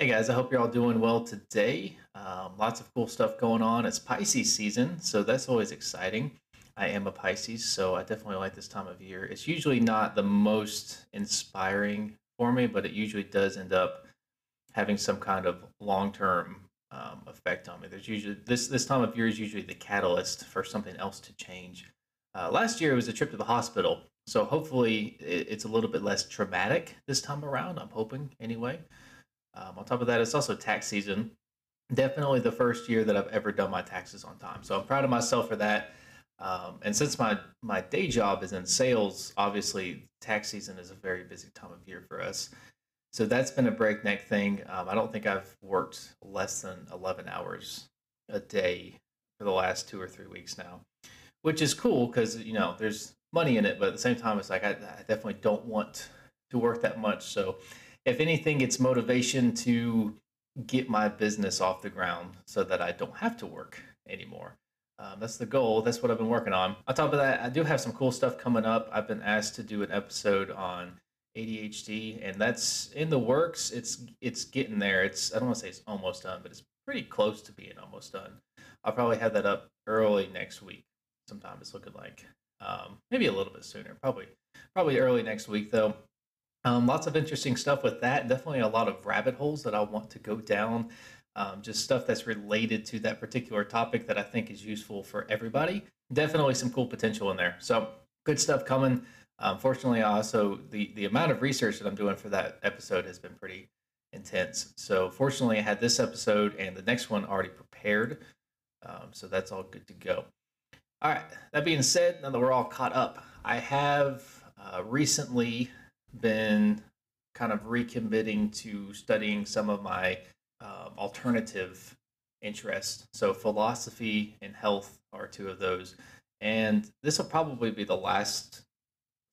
Hey guys, I hope you're all doing well today. Um, lots of cool stuff going on. It's Pisces season, so that's always exciting. I am a Pisces, so I definitely like this time of year. It's usually not the most inspiring for me, but it usually does end up having some kind of long-term um, effect on me. There's usually this this time of year is usually the catalyst for something else to change. Uh, last year it was a trip to the hospital, so hopefully it, it's a little bit less traumatic this time around. I'm hoping anyway. Um, on top of that, it's also tax season. Definitely the first year that I've ever done my taxes on time. So I'm proud of myself for that. Um, and since my, my day job is in sales, obviously tax season is a very busy time of year for us. So that's been a breakneck thing. Um, I don't think I've worked less than 11 hours a day for the last two or three weeks now, which is cool because, you know, there's money in it. But at the same time, it's like I, I definitely don't want to work that much. So if anything, it's motivation to get my business off the ground so that I don't have to work anymore. Um, that's the goal. That's what I've been working on. On top of that, I do have some cool stuff coming up. I've been asked to do an episode on ADHD, and that's in the works. It's it's getting there. It's I don't want to say it's almost done, but it's pretty close to being almost done. I'll probably have that up early next week. Sometime it's looking like um, maybe a little bit sooner. Probably probably early next week though. Um, lots of interesting stuff with that. Definitely a lot of rabbit holes that I want to go down. Um, just stuff that's related to that particular topic that I think is useful for everybody. Definitely some cool potential in there. So good stuff coming. Unfortunately, um, also the the amount of research that I'm doing for that episode has been pretty intense. So fortunately, I had this episode and the next one already prepared. Um, so that's all good to go. All right. That being said, now that we're all caught up, I have uh, recently been kind of recommitting to studying some of my uh, alternative interests. So, philosophy and health are two of those. And this will probably be the last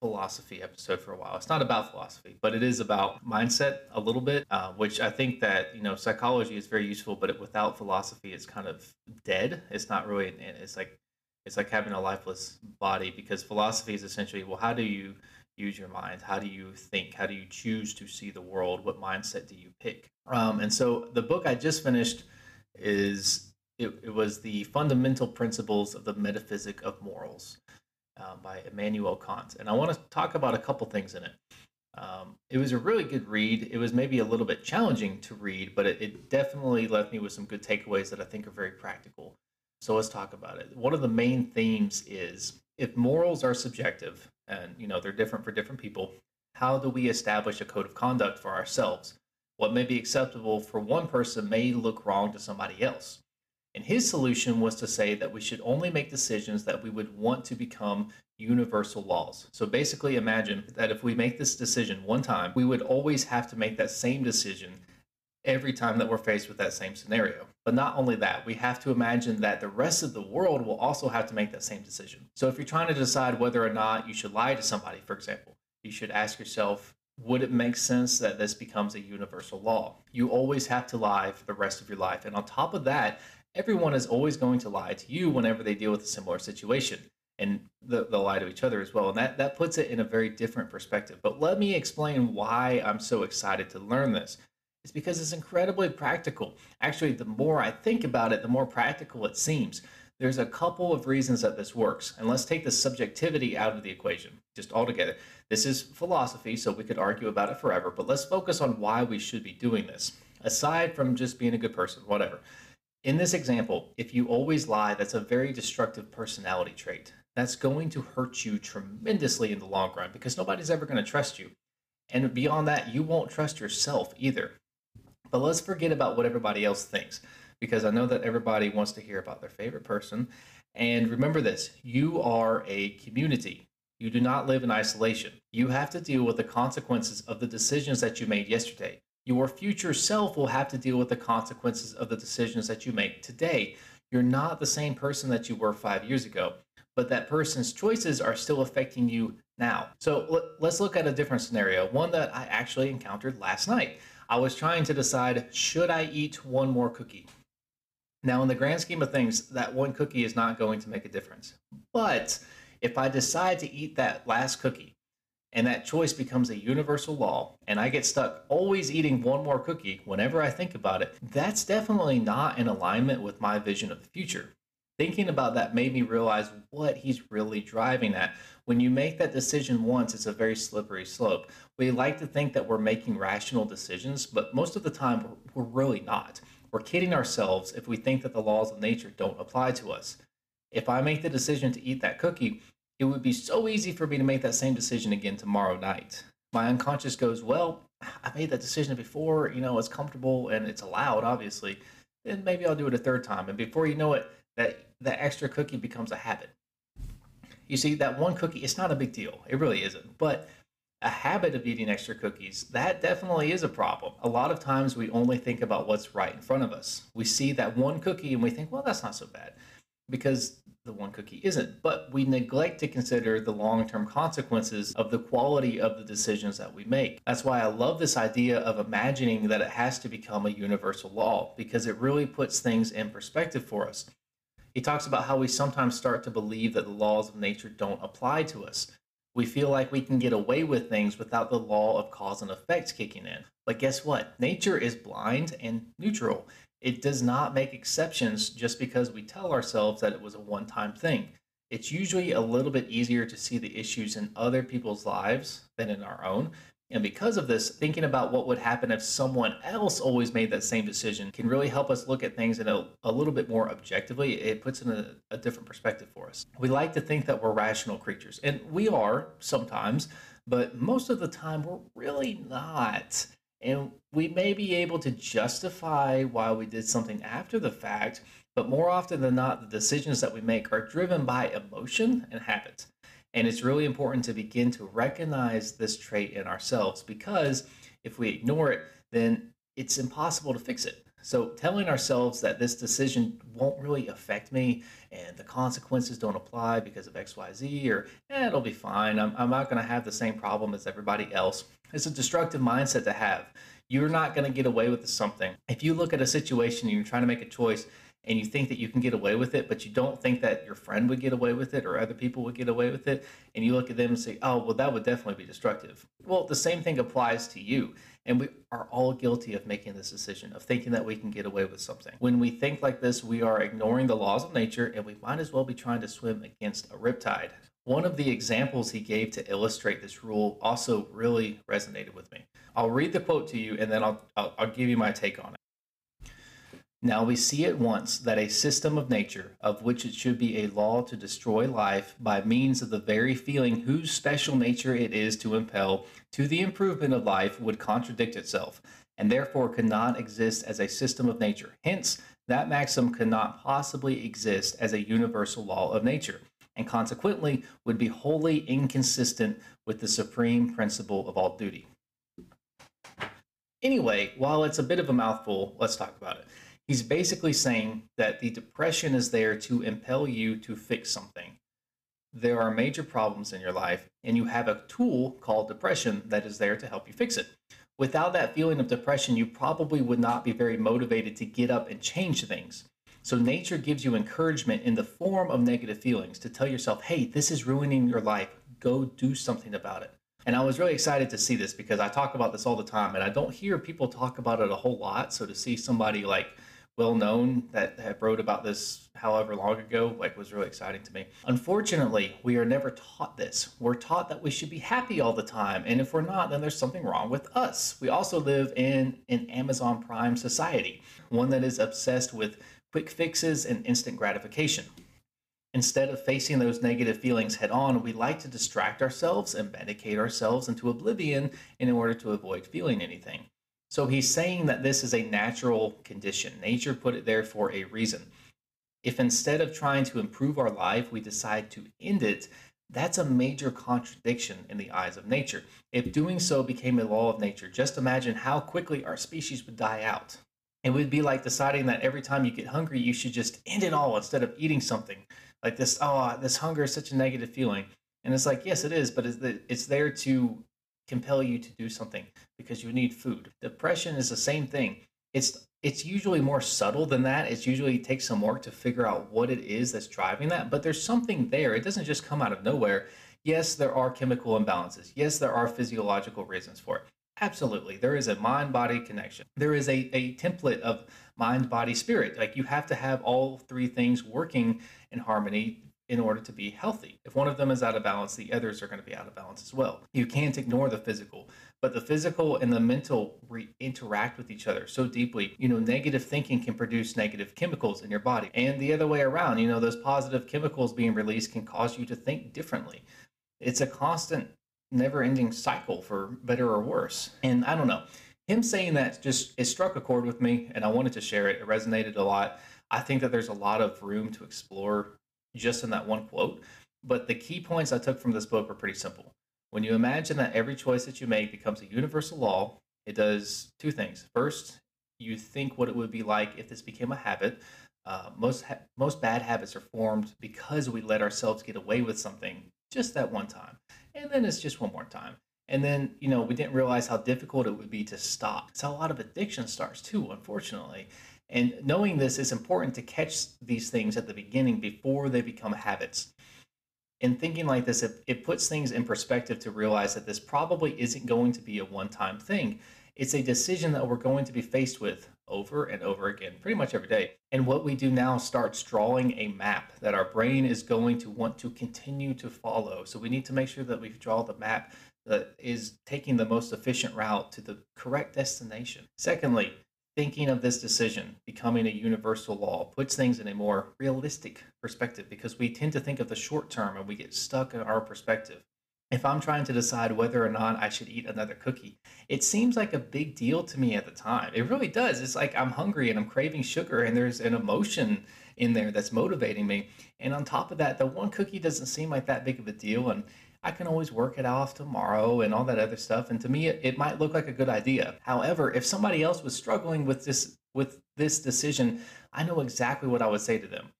philosophy episode for a while. It's not about philosophy, but it is about mindset a little bit, uh, which I think that, you know, psychology is very useful, but it, without philosophy, it's kind of dead. It's not really, it's like, it's like having a lifeless body because philosophy is essentially, well, how do you use your mind? How do you think? How do you choose to see the world? What mindset do you pick? Um, and so the book I just finished is it, it was the fundamental principles of the metaphysic of morals um, by Immanuel Kant, and I want to talk about a couple things in it. Um, it was a really good read. It was maybe a little bit challenging to read, but it, it definitely left me with some good takeaways that I think are very practical. So let's talk about it. One of the main themes is if morals are subjective, and you know they're different for different people how do we establish a code of conduct for ourselves what may be acceptable for one person may look wrong to somebody else and his solution was to say that we should only make decisions that we would want to become universal laws. So basically, imagine that if we make this decision one time, we would always have to make that same decision every time that we're faced with that same scenario. But not only that, we have to imagine that the rest of the world will also have to make that same decision. So if you're trying to decide whether or not you should lie to somebody, for example, you should ask yourself, would it make sense that this becomes a universal law? You always have to lie for the rest of your life. And on top of that, everyone is always going to lie to you whenever they deal with a similar situation. And they'll lie to each other as well. And that, that puts it in a very different perspective. But let me explain why I'm so excited to learn this is because it's incredibly practical. Actually, the more I think about it, the more practical it seems. There's a couple of reasons that this works. And let's take the subjectivity out of the equation, just altogether. This is philosophy, so we could argue about it forever, but let's focus on why we should be doing this. Aside from just being a good person, whatever. In this example, if you always lie, that's a very destructive personality trait. That's going to hurt you tremendously in the long run because nobody's ever going to trust you. And beyond that, you won't trust yourself either. But let's forget about what everybody else thinks because I know that everybody wants to hear about their favorite person. And remember this you are a community. You do not live in isolation. You have to deal with the consequences of the decisions that you made yesterday. Your future self will have to deal with the consequences of the decisions that you make today. You're not the same person that you were five years ago, but that person's choices are still affecting you now. So let's look at a different scenario, one that I actually encountered last night. I was trying to decide should I eat one more cookie? Now, in the grand scheme of things, that one cookie is not going to make a difference. But if I decide to eat that last cookie, and that choice becomes a universal law, and I get stuck always eating one more cookie whenever I think about it, that's definitely not in alignment with my vision of the future. Thinking about that made me realize what he's really driving at. When you make that decision once, it's a very slippery slope. We like to think that we're making rational decisions, but most of the time, we're, really not. We're kidding ourselves if we think that the laws of nature don't apply to us. If I make the decision to eat that cookie, it would be so easy for me to make that same decision again tomorrow night. My unconscious goes, Well, I made that decision before, you know, it's comfortable and it's allowed, obviously. Then maybe I'll do it a third time. And before you know it, that that extra cookie becomes a habit. You see, that one cookie, it's not a big deal. It really isn't. But a habit of eating extra cookies, that definitely is a problem. A lot of times we only think about what's right in front of us. We see that one cookie and we think, well, that's not so bad because the one cookie isn't. But we neglect to consider the long term consequences of the quality of the decisions that we make. That's why I love this idea of imagining that it has to become a universal law because it really puts things in perspective for us. He talks about how we sometimes start to believe that the laws of nature don't apply to us. We feel like we can get away with things without the law of cause and effect kicking in. But guess what? Nature is blind and neutral. It does not make exceptions just because we tell ourselves that it was a one time thing. It's usually a little bit easier to see the issues in other people's lives than in our own. And because of this, thinking about what would happen if someone else always made that same decision can really help us look at things in a, a little bit more objectively. It puts in a, a different perspective for us. We like to think that we're rational creatures, and we are sometimes, but most of the time we're really not. And we may be able to justify why we did something after the fact, but more often than not, the decisions that we make are driven by emotion and habit. And it's really important to begin to recognize this trait in ourselves because if we ignore it, then it's impossible to fix it. So, telling ourselves that this decision won't really affect me and the consequences don't apply because of XYZ, or eh, it'll be fine, I'm, I'm not going to have the same problem as everybody else, it's a destructive mindset to have. You're not going to get away with something. If you look at a situation and you're trying to make a choice and you think that you can get away with it, but you don't think that your friend would get away with it or other people would get away with it, and you look at them and say, oh, well, that would definitely be destructive. Well, the same thing applies to you. And we are all guilty of making this decision, of thinking that we can get away with something. When we think like this, we are ignoring the laws of nature and we might as well be trying to swim against a riptide. One of the examples he gave to illustrate this rule also really resonated with me. I'll read the quote to you and then I'll, I'll, I'll give you my take on it. Now we see at once that a system of nature, of which it should be a law to destroy life by means of the very feeling whose special nature it is to impel to the improvement of life, would contradict itself, and therefore could not exist as a system of nature. Hence, that maxim cannot possibly exist as a universal law of nature, and consequently would be wholly inconsistent with the supreme principle of all duty. Anyway, while it's a bit of a mouthful, let's talk about it. He's basically saying that the depression is there to impel you to fix something. There are major problems in your life, and you have a tool called depression that is there to help you fix it. Without that feeling of depression, you probably would not be very motivated to get up and change things. So, nature gives you encouragement in the form of negative feelings to tell yourself, hey, this is ruining your life. Go do something about it. And I was really excited to see this because I talk about this all the time and I don't hear people talk about it a whole lot. So, to see somebody like well known that have wrote about this however long ago like was really exciting to me. Unfortunately we are never taught this. We're taught that we should be happy all the time and if we're not then there's something wrong with us. We also live in an amazon prime society one that is obsessed with quick fixes and instant gratification. Instead of facing those negative feelings head on, we like to distract ourselves and medicate ourselves into oblivion in order to avoid feeling anything. So he's saying that this is a natural condition. Nature put it there for a reason. If instead of trying to improve our life, we decide to end it, that's a major contradiction in the eyes of nature. If doing so became a law of nature, just imagine how quickly our species would die out. It would be like deciding that every time you get hungry, you should just end it all instead of eating something. Like this, oh, this hunger is such a negative feeling. And it's like, yes, it is, but it's there to compel you to do something because you need food. Depression is the same thing. It's it's usually more subtle than that. It's usually takes some work to figure out what it is that's driving that, but there's something there. It doesn't just come out of nowhere. Yes, there are chemical imbalances. Yes, there are physiological reasons for it. Absolutely. There is a mind body connection. There is a, a template of mind, body, spirit. Like you have to have all three things working in harmony in order to be healthy. If one of them is out of balance, the others are going to be out of balance as well. You can't ignore the physical, but the physical and the mental re- interact with each other so deeply. You know, negative thinking can produce negative chemicals in your body, and the other way around. You know, those positive chemicals being released can cause you to think differently. It's a constant, never ending cycle for better or worse. And I don't know. Him saying that just it struck a chord with me and I wanted to share it. It resonated a lot. I think that there's a lot of room to explore just in that one quote. But the key points I took from this book are pretty simple. When you imagine that every choice that you make becomes a universal law, it does two things. First, you think what it would be like if this became a habit. Uh, most ha- most bad habits are formed because we let ourselves get away with something just that one time, and then it's just one more time, and then you know we didn't realize how difficult it would be to stop. It's how a lot of addiction starts too, unfortunately. And knowing this is important to catch these things at the beginning before they become habits. In thinking like this, it, it puts things in perspective to realize that this probably isn't going to be a one time thing. It's a decision that we're going to be faced with over and over again, pretty much every day. And what we do now starts drawing a map that our brain is going to want to continue to follow. So we need to make sure that we draw the map that is taking the most efficient route to the correct destination. Secondly, thinking of this decision becoming a universal law puts things in a more realistic perspective because we tend to think of the short term and we get stuck in our perspective. If I'm trying to decide whether or not I should eat another cookie, it seems like a big deal to me at the time. It really does. It's like I'm hungry and I'm craving sugar, and there's an emotion in there that's motivating me. And on top of that, the one cookie doesn't seem like that big of a deal. And I can always work it off tomorrow and all that other stuff. And to me, it, it might look like a good idea. However, if somebody else was struggling with this with this decision, I know exactly what I would say to them.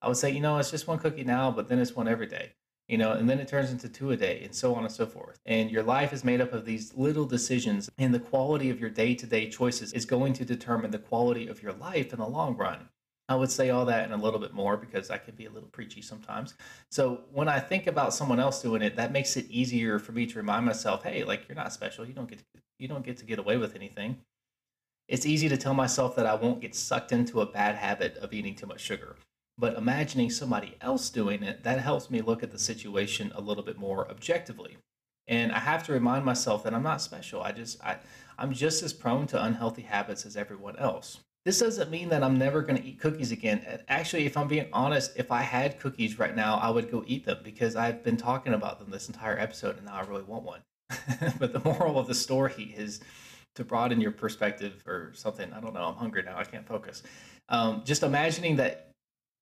I would say, you know, it's just one cookie now, but then it's one every day. You know, and then it turns into two a day, and so on and so forth. And your life is made up of these little decisions, and the quality of your day to day choices is going to determine the quality of your life in the long run. I would say all that and a little bit more because I can be a little preachy sometimes. So when I think about someone else doing it, that makes it easier for me to remind myself, hey, like you're not special. You don't get to, you don't get to get away with anything. It's easy to tell myself that I won't get sucked into a bad habit of eating too much sugar. But imagining somebody else doing it, that helps me look at the situation a little bit more objectively. And I have to remind myself that I'm not special. I just I I'm just as prone to unhealthy habits as everyone else. This doesn't mean that I'm never going to eat cookies again. Actually, if I'm being honest, if I had cookies right now, I would go eat them because I've been talking about them this entire episode and now I really want one. but the moral of the story is to broaden your perspective or something. I don't know. I'm hungry now. I can't focus. Um, just imagining that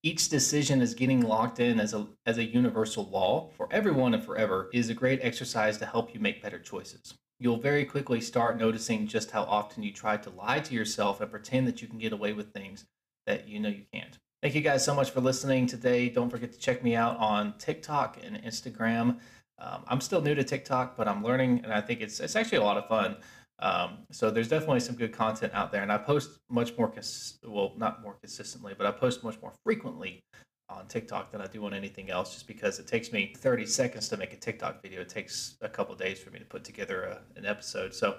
each decision is getting locked in as a as a universal law for everyone and forever is a great exercise to help you make better choices you'll very quickly start noticing just how often you try to lie to yourself and pretend that you can get away with things that you know you can't. Thank you guys so much for listening today. Don't forget to check me out on TikTok and Instagram. Um, I'm still new to TikTok, but I'm learning, and I think it's it's actually a lot of fun. Um, so there's definitely some good content out there, and I post much more, cons- well, not more consistently, but I post much more frequently on TikTok than I do on anything else, just because it takes me 30 seconds to make a TikTok video. It takes a couple days for me to put together a, an episode. So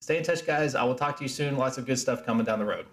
stay in touch, guys. I will talk to you soon. Lots of good stuff coming down the road.